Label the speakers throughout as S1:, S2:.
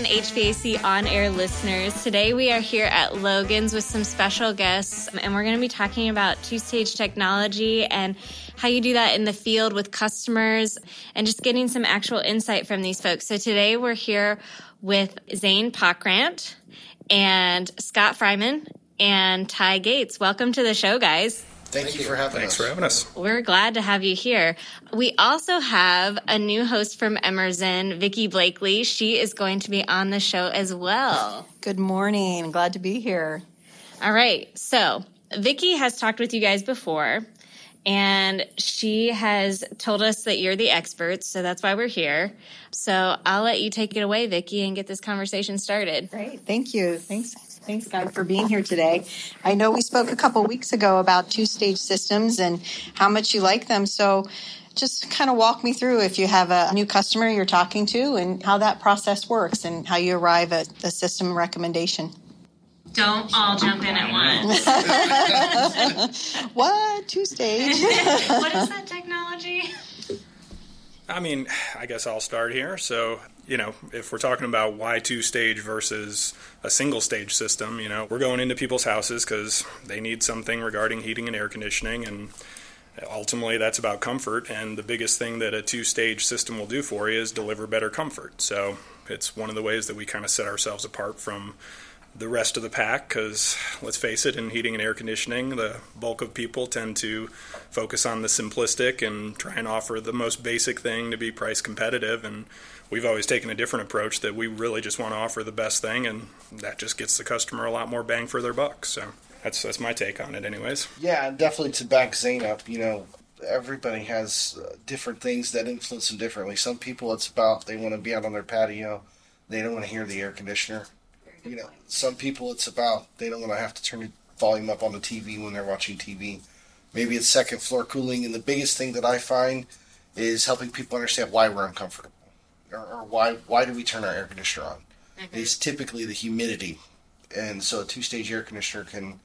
S1: again, HVAC on air listeners. Today we are here at Logan's with some special guests, and we're going to be talking about two stage technology and how you do that in the field with customers and just getting some actual insight from these folks. So today we're here with Zane Pokrant and Scott Fryman and Ty Gates. Welcome to the show, guys.
S2: Thank, Thank you, for having
S3: Thanks
S2: us.
S3: for having us.
S1: We're glad to have you here. We also have a new host from Emerson, Vicki Blakely. She is going to be on the show as well.
S4: Good morning. Glad to be here.
S1: All right. So, Vicki has talked with you guys before, and she has told us that you're the experts, so that's why we're here. So, I'll let you take it away, Vicki, and get this conversation started.
S4: Great. Thank you. Thanks. Thanks, guys, for being here today. I know we spoke a couple weeks ago about two stage systems and how much you like them. So, just kind of walk me through if you have a new customer you're talking to and how that process works and how you arrive at a system recommendation.
S1: Don't all jump in at
S4: once. what? Two stage?
S1: what is that technology?
S3: I mean, I guess I'll start here. So, you know, if we're talking about why two stage versus a single stage system, you know, we're going into people's houses because they need something regarding heating and air conditioning. And ultimately, that's about comfort. And the biggest thing that a two stage system will do for you is deliver better comfort. So it's one of the ways that we kind of set ourselves apart from the rest of the pack because let's face it in heating and air conditioning the bulk of people tend to focus on the simplistic and try and offer the most basic thing to be price competitive and we've always taken a different approach that we really just want to offer the best thing and that just gets the customer a lot more bang for their buck. So that's that's my take on it anyways.
S2: Yeah definitely to back zane up you know everybody has uh, different things that influence them differently. Some people it's about they want to be out on their patio they don't want to hear the air conditioner you know, some people it's about they don't want to have to turn the volume up on the TV when they're watching TV. Maybe it's second floor cooling, and the biggest thing that I find is helping people understand why we're uncomfortable or, or why why do we turn our air conditioner on. Mm-hmm. It's typically the humidity, and so a two stage air conditioner can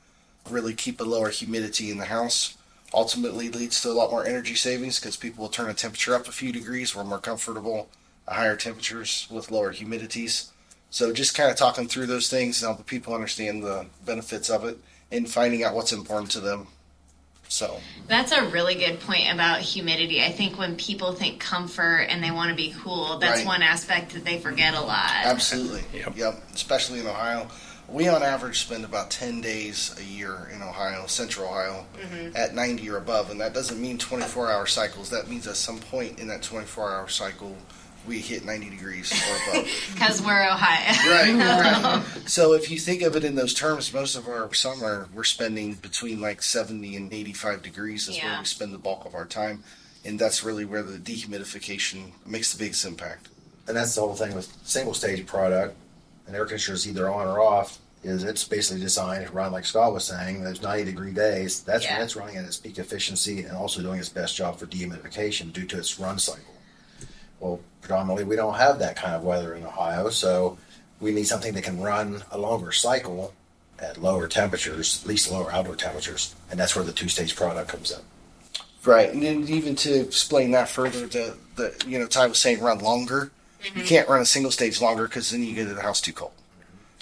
S2: really keep a lower humidity in the house. Ultimately, leads to a lot more energy savings because people will turn the temperature up a few degrees. We're more comfortable at higher temperatures with lower humidities. So just kind of talking through those things and helping people understand the benefits of it and finding out what's important to them. So
S1: that's a really good point about humidity. I think when people think comfort and they want to be cool, that's right. one aspect that they forget a lot.
S2: Absolutely. Yep. yep. Especially in Ohio. We on average spend about 10 days a year in Ohio, central Ohio, mm-hmm. at 90 or above. And that doesn't mean 24 hour cycles. That means at some point in that 24 hour cycle, we hit 90 degrees or above.
S1: Because we're Ohio.
S2: right, right. Oh. So if you think of it in those terms, most of our summer we're spending between like 70 and 85 degrees is yeah. where we spend the bulk of our time. And that's really where the dehumidification makes the biggest impact.
S5: And that's the whole thing with single stage product. An air conditioner is either on or off. Is it's basically designed to run like Scott was saying. Those 90 degree days. That's yeah. when it's running at its peak efficiency and also doing its best job for dehumidification due to its run cycle. Well, predominantly we don't have that kind of weather in Ohio, so we need something that can run a longer cycle at lower temperatures, at least lower outdoor temperatures, and that's where the two-stage product comes in.
S2: Right, and then even to explain that further, the, the you know Ty was saying run longer. Mm-hmm. You can't run a single stage longer because then you get the house too cold.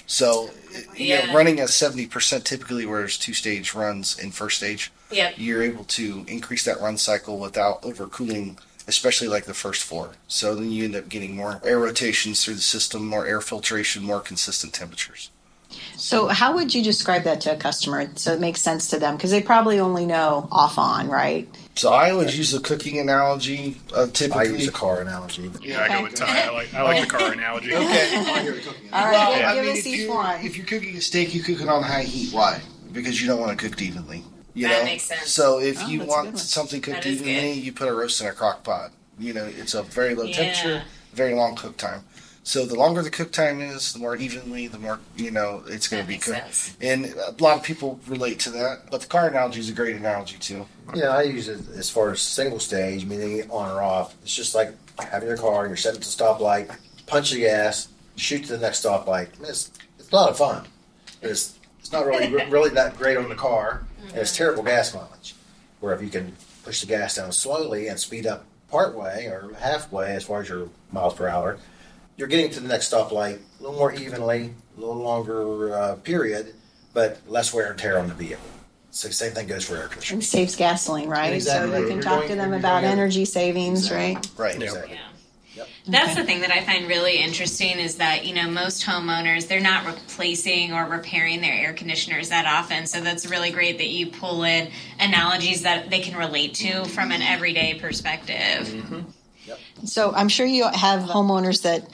S2: So, yeah. you know, running at seventy percent typically, whereas two stage runs in first stage,
S1: yep.
S2: you're able to increase that run cycle without overcooling especially like the first floor. So then you end up getting more air rotations through the system, more air filtration, more consistent temperatures.
S4: So, how would you describe that to a customer so it makes sense to them? Because they probably only know off on, right?
S2: So, I always use a cooking analogy. Uh, typically, I
S5: use a car analogy.
S3: Yeah, okay. I go with Ty. I like, I like the car analogy.
S2: okay.
S4: All right, well, yeah. give I mean, us
S2: each
S4: one.
S2: If you're cooking a steak, you cook it on high heat. Why? Because you don't want to cook evenly. You
S1: that
S2: know?
S1: makes sense.
S2: So, if oh, you want something cooked evenly, you put a roast in a crock pot. You know, it's a very low yeah. temperature, very long cook time. So the longer the cook time is, the more evenly, the more you know it's going to be cooked. Sense. And a lot of people relate to that. But the car analogy is a great analogy too.
S5: Yeah, I use it as far as single stage, meaning on or off. It's just like having your car, you're setting to stoplight, punch the gas, shoot to the next stoplight. It's, it's a lot of fun. It's it's not really really that great on the car, mm-hmm. and it's terrible gas mileage. Where if you can push the gas down slowly and speed up part way or halfway as far as your miles per hour, you're getting to the next stoplight a little more evenly, a little longer uh, period, but less wear and tear on the vehicle. So the same thing goes for air conditioning.
S4: And saves gasoline, right?
S5: Exactly.
S4: So you can
S5: You're
S4: talk
S5: going-
S4: to them about
S5: going-
S4: energy savings, right?
S2: Right.
S5: Exactly.
S1: Yeah. That's the thing that I find really interesting is that, you know, most homeowners, they're not replacing or repairing their air conditioners that often. So that's really great that you pull in analogies that they can relate to from an everyday perspective. Mm-hmm.
S4: So I'm sure you have homeowners that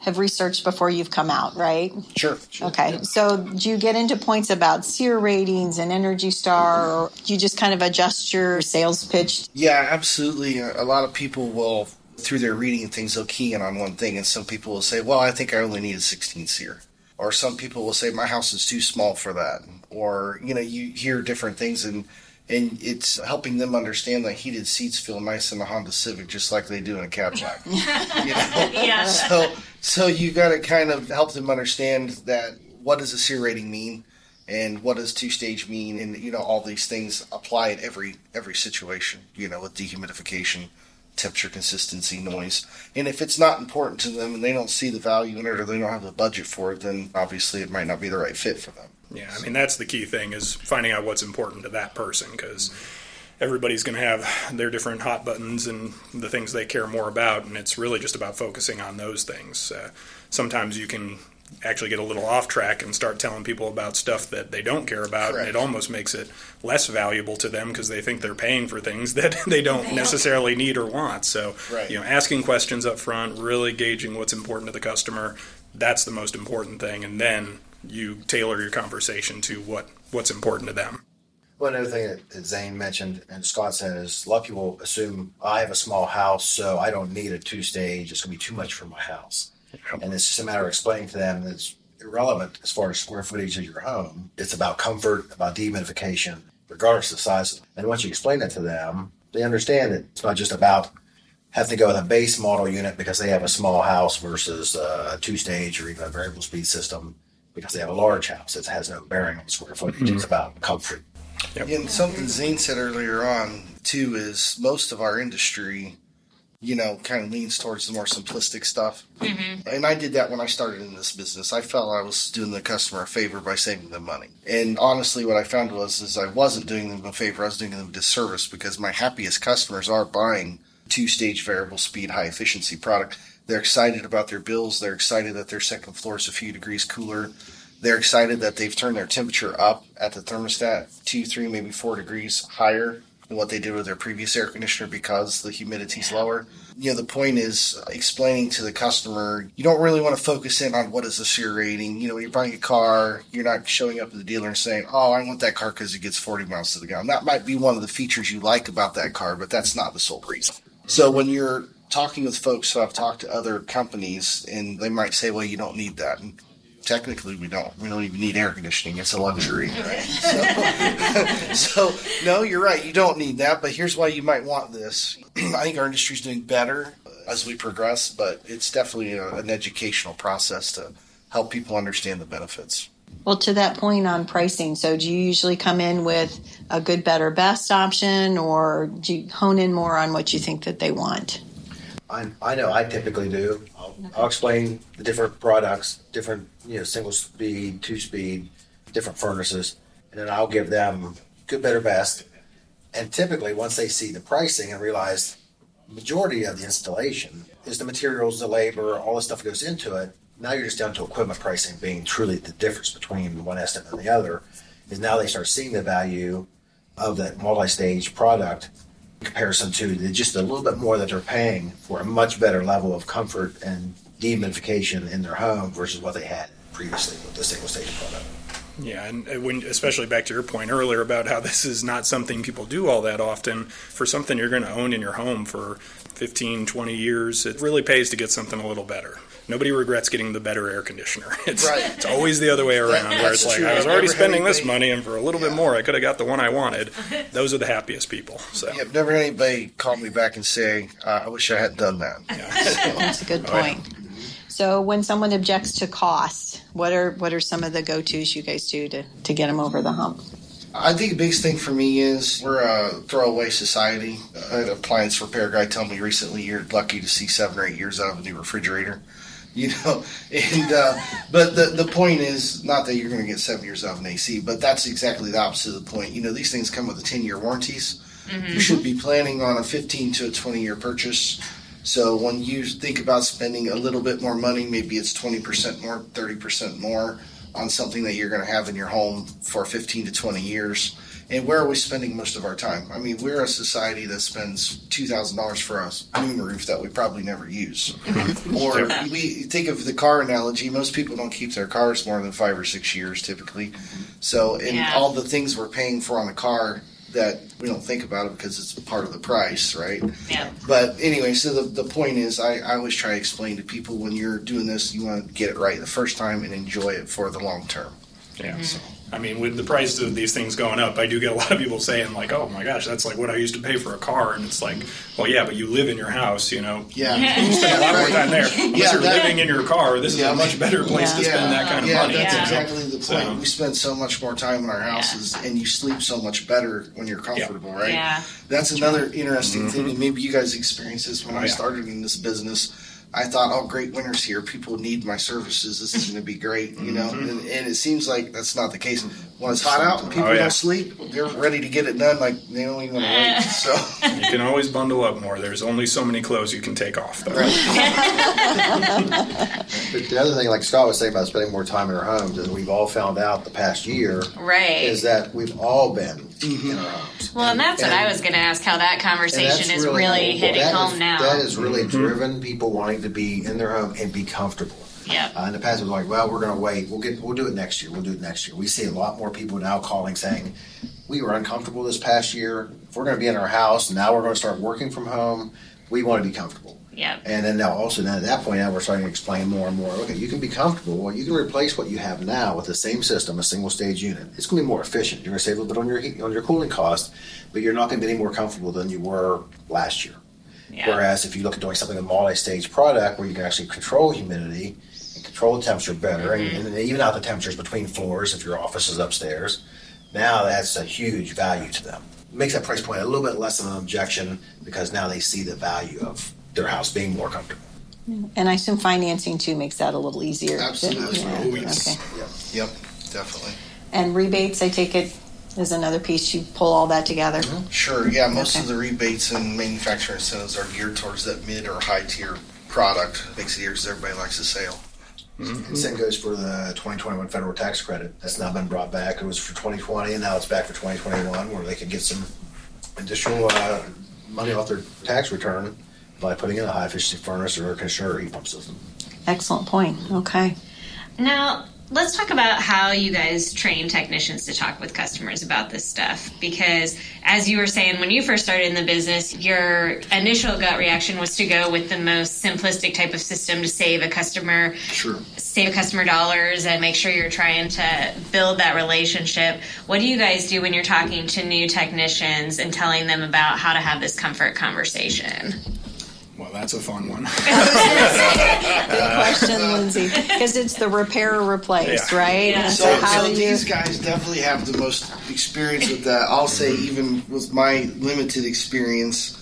S4: have researched before you've come out, right?
S2: Sure.
S4: Okay. So do you get into points about SEER ratings and Energy Star, or do you just kind of adjust your sales pitch?
S2: Yeah, absolutely. A a lot of people will, through their reading and things, they'll key in on one thing, and some people will say, "Well, I think I only need a 16 seer," or some people will say, "My house is too small for that," or you know, you hear different things, and and it's helping them understand that heated seats feel nice in a Honda Civic, just like they do in a Cadillac. you know?
S1: Yeah.
S2: So, so you got to kind of help them understand that what does a SEER rating mean, and what does two stage mean, and you know all these things apply at every every situation. You know, with dehumidification, temperature consistency, noise, and if it's not important to them and they don't see the value in it or they don't have the budget for it, then obviously it might not be the right fit for them.
S3: Yeah, I mean that's the key thing is finding out what's important to that person because everybody's going to have their different hot buttons and the things they care more about, and it's really just about focusing on those things. Uh, sometimes you can actually get a little off track and start telling people about stuff that they don't care about, and it almost makes it less valuable to them because they think they're paying for things that they don't necessarily need or want. So,
S2: Right.
S3: you know, asking questions up front, really gauging what's important to the customer, that's the most important thing, and then you tailor your conversation to what what's important to them.
S5: One other thing that, that Zane mentioned and Scott said is a lot of people assume I have a small house, so I don't need a two stage. It's going to be too much for my house. And it's just a matter of explaining to them that it's irrelevant as far as square footage of your home. It's about comfort, about dehumidification, regardless of size. And once you explain that to them, they understand that it's not just about having to go with a base model unit because they have a small house versus a two stage or even a variable speed system because they have a large house. It has no bearing on square footage. Mm-hmm. It's about comfort.
S2: And something Zane said earlier on too is most of our industry, you know, kind of leans towards the more simplistic stuff. Mm-hmm. And I did that when I started in this business. I felt I was doing the customer a favor by saving them money. And honestly, what I found was is I wasn't doing them a favor. I was doing them a disservice because my happiest customers are buying two-stage variable speed, high efficiency product. They're excited about their bills. They're excited that their second floor is a few degrees cooler. They're excited that they've turned their temperature up at the thermostat two, three, maybe four degrees higher what they did with their previous air conditioner because the humidity's lower. You know, the point is uh, explaining to the customer, you don't really want to focus in on what is the SEER rating. You know, when you're buying a car, you're not showing up at the dealer and saying, oh, I want that car because it gets 40 miles to the gallon. That might be one of the features you like about that car, but that's not the sole reason. So when you're talking with folks, I've talked to other companies, and they might say, well, you don't need that. And technically, we don't. We don't even need air conditioning. It's a luxury. Right? So, so, no, you're right. You don't need that. But here's why you might want this. I think our industry's doing better as we progress, but it's definitely a, an educational process to help people understand the benefits.
S4: Well, to that point on pricing, so do you usually come in with a good, better, best option, or do you hone in more on what you think that they want?
S5: I, I know I typically do. I'll, I'll explain the different products, different you know single speed, two speed, different furnaces, and then I'll give them good, better, best. And typically, once they see the pricing and realize majority of the installation is the materials, the labor, all the stuff that goes into it. Now you're just down to equipment pricing being truly the difference between one estimate and the other. Is now they start seeing the value of that multi-stage product comparison to just a little bit more that they're paying for a much better level of comfort and dehumidification in their home versus what they had previously with the single stage product.
S3: Yeah, and when, especially back to your point earlier about how this is not something people do all that often. For something you're going to own in your home for 15, 20 years, it really pays to get something a little better. Nobody regrets getting the better air conditioner. It's,
S2: Right.
S3: it's always the other way around, where it's like,
S2: true.
S3: I was already
S2: never had
S3: spending this money, and for a little bit more, I could have got the one I wanted. Those are the happiest people. So,
S2: Yeah, I've never had anybody call me back and say, uh, I wish I hadn't done that.
S4: That's a good
S3: Oh, yeah.
S4: point. So, when someone objects to cost, what are what are some of the go tos you guys do to, to get them over the hump?
S2: I think the biggest thing for me is we're a throwaway society. An appliance repair guy told me recently you're lucky to see seven or eight years out of a new refrigerator. you know. And uh, but the the point is not that you're going to get seven years out of an AC, but that's exactly the opposite of the point. You know, these things come with a ten year warranties. You should be planning on a 15 to a 20 year purchase. So when you think about spending a little bit more money, maybe it's 20% more, 30% more on something that you're going to have in your home for 15 to 20 years. And where are we spending most of our time? I mean, we're a society that spends two thousand dollars for a moon roof that we probably never use. or we think of the car analogy. Most people don't keep their cars more than five or six years typically. So, and
S1: Yeah.
S2: all the things we're paying for on a car that we don't think about it because it's part of the price, right?
S1: Yeah.
S2: But anyway, so the, the point is, I, I always try to explain to people when you're doing this, you want to get it right the first time and enjoy it for the long term.
S3: Yeah. Mm-hmm. So, I mean, with the price of these things going up, I do get a lot of people saying like, "Oh my gosh, that's like what I used to pay for a car," and it's like, well, yeah, but you live in your house, you know.
S2: Yeah.
S3: You spend a lot more time there. Unless
S2: Yeah,
S3: you're
S2: that-
S3: living in your car, this is a much better place to
S4: Yeah.
S3: spend that kind of
S2: yeah,
S3: money.
S2: that's
S3: you know?
S2: exactly the point.
S3: So-
S2: we spend so much more time in our houses, and you sleep so much better when you're comfortable, right?
S1: Yeah.
S2: That's another interesting thing, and maybe you guys experienced this when
S3: Oh,
S2: I
S3: yeah.
S2: started in this business. I thought, oh, great, winner's here. People need my services. This is going to be great, you know. Mm-hmm. And, and it seems like that's not the case. When it's hot out and people
S3: Oh, yeah.
S2: don't sleep, they're ready to get it done. Like they don't even want to wait. So,
S3: You can always bundle up more. There's only so many clothes you can take off. Though.
S5: But the other thing, like Scott was saying about spending more time in our homes, is we've all found out the past year
S1: Right.
S5: is that we've all been mm-hmm. in our homes.
S1: well, and that's what I was going to ask how that conversation is really, hitting
S5: that
S1: home
S5: is-
S1: now.
S5: That has really mm-hmm. driven people wanting to be in their home and be comfortable.
S1: Yep.
S5: Uh, in the past, it was like, well, we're going to wait. We'll get. We'll do it next year. We'll do it next year. We see a lot more people now calling saying, we were uncomfortable this past year. If we're going to be in our house, now we're going to start working from home. We want to be comfortable.
S1: Yeah.
S5: And then now, also, then at that point, now we're starting to explain more and more. Okay, you can be comfortable. Well, you can replace what you have now with the same system, a single stage unit. It's going to be more efficient. You're going to save a little bit on your heat, on your cooling cost, but you're not going to be any more comfortable than you were last year.
S1: Yeah.
S5: Whereas if you look at doing something with a multi-stage product where you can actually control humidity control the temperature better,
S1: Mm-hmm.
S5: and, and even out the temperatures between floors if your office is upstairs, now that's a huge value to them. Makes that price point a little bit less of an objection because now they see the value of their house being more comfortable.
S4: And I assume financing too makes that a little easier.
S2: Absolutely.
S4: Yeah,
S3: Always.
S4: Okay.
S2: yep, definitely.
S4: And rebates, I take it, is another piece. You pull all that together.
S2: Sure. Yeah, most
S4: Okay.
S2: of the rebates and manufacturer incentives are geared towards that mid or high tier product. Makes it easier because everybody likes the sale.
S5: And same goes for the 2021 federal tax credit. That's now been brought back. It was for 2020, and now it's back for 2021, where they can get some additional uh, money off their tax return by putting in a high efficiency furnace or air conditioner or heat pump system.
S4: Excellent point. Okay.
S1: Now, let's talk about how you guys train technicians to talk with customers about this stuff. Because, as you were saying, when you first started in the business, your initial gut reaction was to go with the most simplistic type of system to save a customer
S2: Sure.
S1: save customer dollars and make sure you're trying to build that relationship. What do you guys do when you're talking to new technicians and telling them about how to have this comfort conversation?
S3: Well, that's a fun one.
S4: Good question, Lindsay. Because it's the repair or replace,
S3: Yeah.
S4: right?
S1: Yeah.
S2: So,
S4: so, how
S2: so
S4: do you?
S2: these guys definitely have the most experience with that. I'll say, even with my limited experience,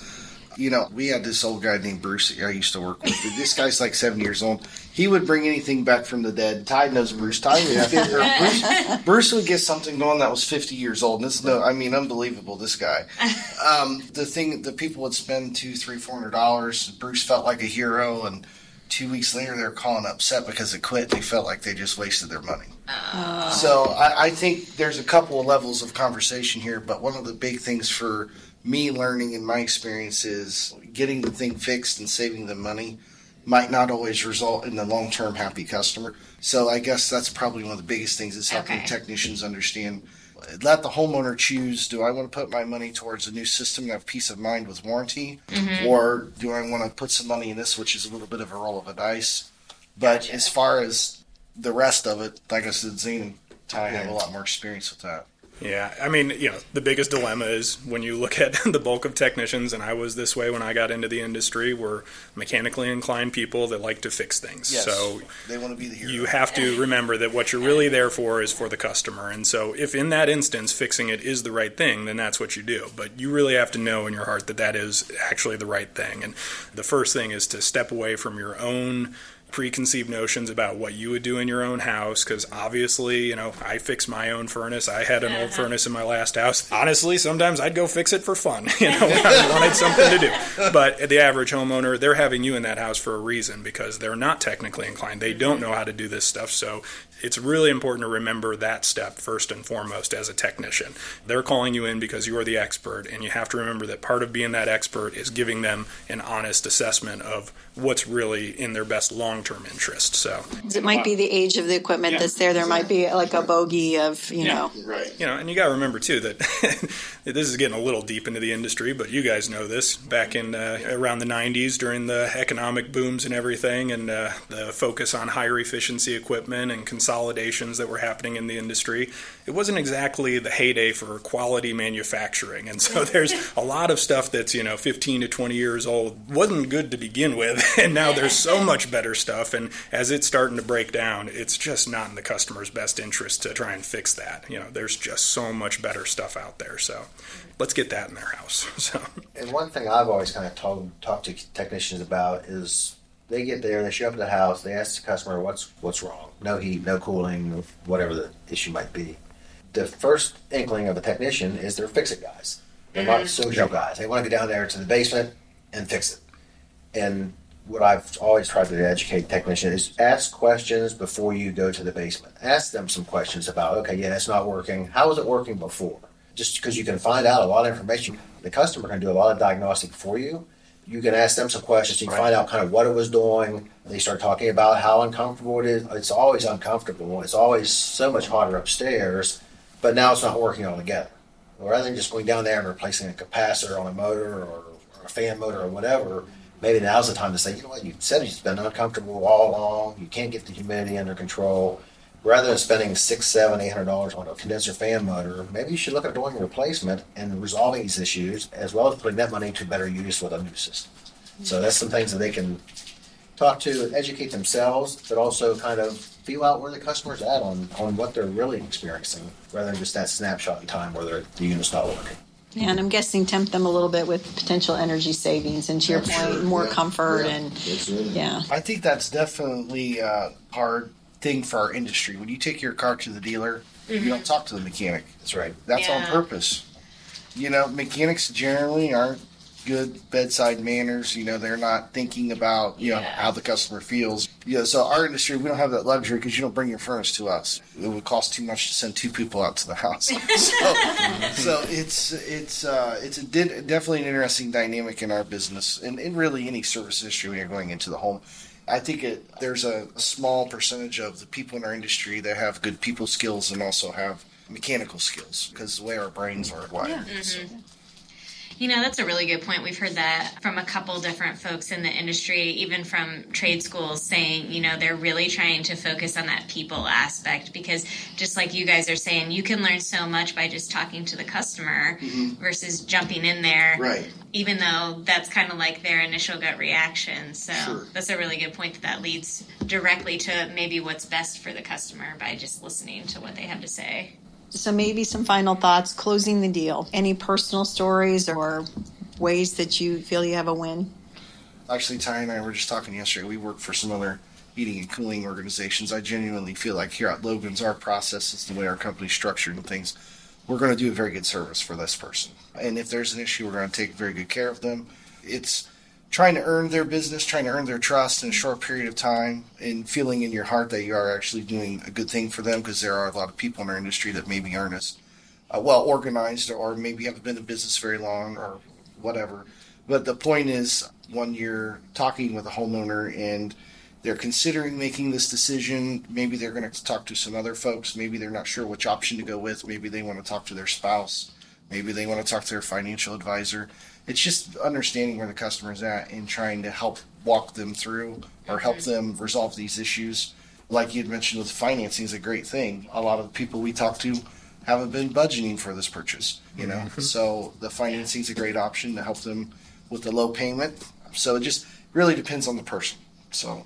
S2: you know, we had this old guy named Bruce that I used to work with. This guy's like seven years old. He would bring anything back from the dead. Ty knows Bruce. Ty or Bruce, Bruce would get something going that was 50 years old. And this, no, I mean, unbelievable. This guy. Um, the thing, the people would spend two, three, four hundred dollars. Bruce felt like a hero, and two weeks later, they're calling upset because it quit. They felt like they just wasted their money. So I, I think there's a couple of levels of conversation here, but one of the big things for me learning in my experience is getting the thing fixed and saving the money might not always result in the long term happy customer. So I guess that's probably one of the biggest things is helping
S1: Okay.
S2: technicians understand. Let the homeowner choose do I want to put my money towards a new system and have peace of mind with warranty, mm-hmm. or do I want to put some money in this, which is a little bit of a roll of a dice? But as far as the rest of it, like I said, Zane and Ty have a lot more experience with that.
S3: Yeah, I mean, you know, the biggest dilemma is when you look at the bulk of technicians, and I was this way when I got into the industry, were mechanically inclined people that like to fix things.
S2: Yes.
S3: So
S2: they want to be the hero.
S3: you have to remember that what you're really there for is for the customer. And so, if in that instance fixing it is the right thing, then that's what you do. But you really have to know in your heart that that is actually the right thing. And the first thing is to step away from your own preconceived notions about what you would do in your own house because obviously, you know, I fix my own furnace. I had an uh-huh. old furnace in my last house. Honestly, sometimes I'd go fix it for fun, you know, I wanted something to do. But the average homeowner, they're having you in that house for a reason because they're not technically inclined. They don't know how to do this stuff. So it's really important to remember that step first and foremost as a technician. They're calling you in because you are the expert, and you have to remember that part of being that expert is giving them an honest assessment of what's really in their best long term interest. So
S4: it might be the age of the equipment yeah. that's there. There might be like a bogey of you yeah. know,
S3: right? You know, and you got to remember too that this is getting a little deep into the industry, but you guys know this. Back in uh, around the '90s, during the economic booms and everything, and uh, the focus on higher efficiency equipment and consolidations that were happening in the industry, it wasn't exactly the heyday for quality manufacturing. And so there's a lot of stuff that's you know 15 to 20 years old wasn't good to begin with and now there's so much better stuff. And as it's starting to break down, it's just not in the customer's best interest to try and fix that. You know, there's just so much better stuff out there. So let's get that in their house. So.
S5: And one thing I've always kind of told, talked to technicians about is they get there, they show up at the house, they ask the customer what's what's wrong. No heat, no cooling, whatever the issue might be. The first inkling of a technician is they're fix it guys. They're not mm-hmm. social guys. They want to go down there to the basement and fix it. And what I've always tried to educate technicians is ask questions before you go to the basement. Ask them some questions about, okay, yeah, it's not working. How was it working before? Just because you can find out a lot of information, the customer can do a lot of diagnostic for you. You can ask them some questions. You can find out kind of what it was doing. They start talking about how uncomfortable it is. It's always uncomfortable. It's always so much hotter upstairs, but now it's not working altogether. Or rather than just going down there and replacing a capacitor on a motor or, or a fan motor or whatever, maybe now's the time to say, you know what, you said it's been uncomfortable all along. You can't get the humidity under control. Rather than spending six, seven, eight hundred dollars on a condenser fan motor, maybe you should look at doing a replacement and resolving these issues, as well as putting that money to better use with a new system. So that's some things that they can talk to and educate themselves, but also kind of feel out where the customer's at on, on what they're really experiencing, rather than just that snapshot in time where the unit's not working.
S4: Yeah, and I'm guessing tempt them a little bit with potential energy savings, and to your point, more yeah. comfort yeah. and yeah.
S2: I think that's definitely uh, a hard thing for our industry. When you take your car to the dealer, mm-hmm. you don't talk to the mechanic.
S5: That's right.
S2: That's yeah. on purpose. You know, mechanics generally aren't good bedside manners. You know, they're not thinking about you yeah. know how the customer feels. You know, so our industry we don't have that luxury because you don't bring your furnace to us. It would cost too much to send two people out to the house. so, so it's it's uh, it's a, definitely an interesting dynamic in our business and in really any service industry when you're going into the home. I think it, there's a, a small percentage of the people in our industry that have good people skills and also have mechanical skills because the way our brains are wired. Yeah. Mm-hmm. So.
S1: You know, that's a really good point. We've heard that from a couple different folks in the industry, even from trade schools, saying, you know, they're really trying to focus on that people aspect because just like you guys are saying, you can learn so much by just talking to the customer mm-hmm. versus jumping in there.
S2: Right.
S1: Even though that's kind of like their initial gut reaction. So sure. that's a really good point that that leads directly to maybe what's best for the customer by just listening to what they have to say.
S4: So maybe some final thoughts closing the deal. Any personal stories or ways that you feel you have a win?
S2: Actually, Ty and I were just talking yesterday. We work for some other heating and cooling organizations. I genuinely feel like here at Logan's, our process is the way our company's structured and things. We're going to do a very good service for this person. And if there's an issue, we're going to take very good care of them. It's trying to earn their business, trying to earn their trust in a short period of time, and feeling in your heart that you are actually doing a good thing for them because there are a lot of people in our industry that maybe aren't as uh, well organized or maybe haven't been in business very long or whatever. But the point is, when you're talking with a homeowner and they're considering making this decision, maybe they're going to talk to some other folks, maybe they're not sure which option to go with, maybe they want to talk to their spouse, maybe they want to talk to their financial advisor it's just understanding where the customer is at and trying to help walk them through or help mm-hmm. them resolve these issues. Like you had mentioned with financing is a great thing. A lot of the people we talk to haven't been budgeting for this purchase, you know. Mm-hmm. so the financing is a great option to help them with the low payment. So it just really depends on the person. So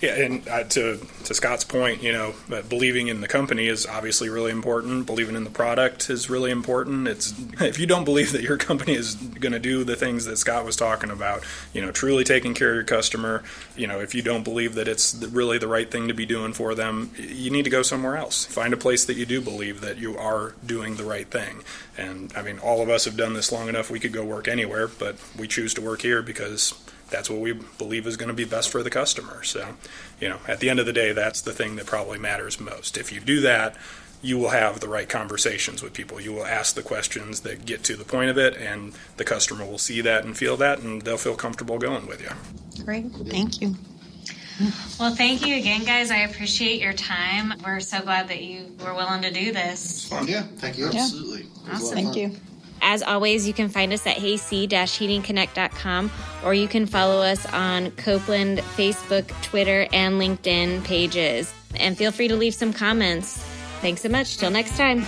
S3: Yeah, and uh, to to Scott's point, you know, believing in the company is obviously really important. Believing in the product is really important. It's if you don't believe that your company is going to do the things that Scott was talking about, you know, truly taking care of your customer, you know, if you don't believe that it's really the right thing to be doing for them, you need to go somewhere else. Find a place that you do believe that you are doing the right thing. And I mean, all of us have done this long enough. We could go work anywhere, but we choose to work here because that's what we believe is going to be best for the customer. So, you know, at the end of the day, that's the thing that probably matters most. If you do that, you will have the right conversations with people. You will ask the questions that get to the point of it, and the customer will see that and feel that, and they'll feel comfortable going with you.
S4: Great. Thank you.
S1: Well, thank you again, guys. I appreciate your time. We're so glad that you were willing to do this.
S2: Yeah, thank you.
S4: Yeah.
S2: Absolutely.
S1: Awesome.
S4: Thank you.
S1: As always, you can find us at hayc-heatingconnect.com or you can follow us on Copeland Facebook, Twitter, and LinkedIn pages. And feel free to leave some comments. Thanks so much. Till next time.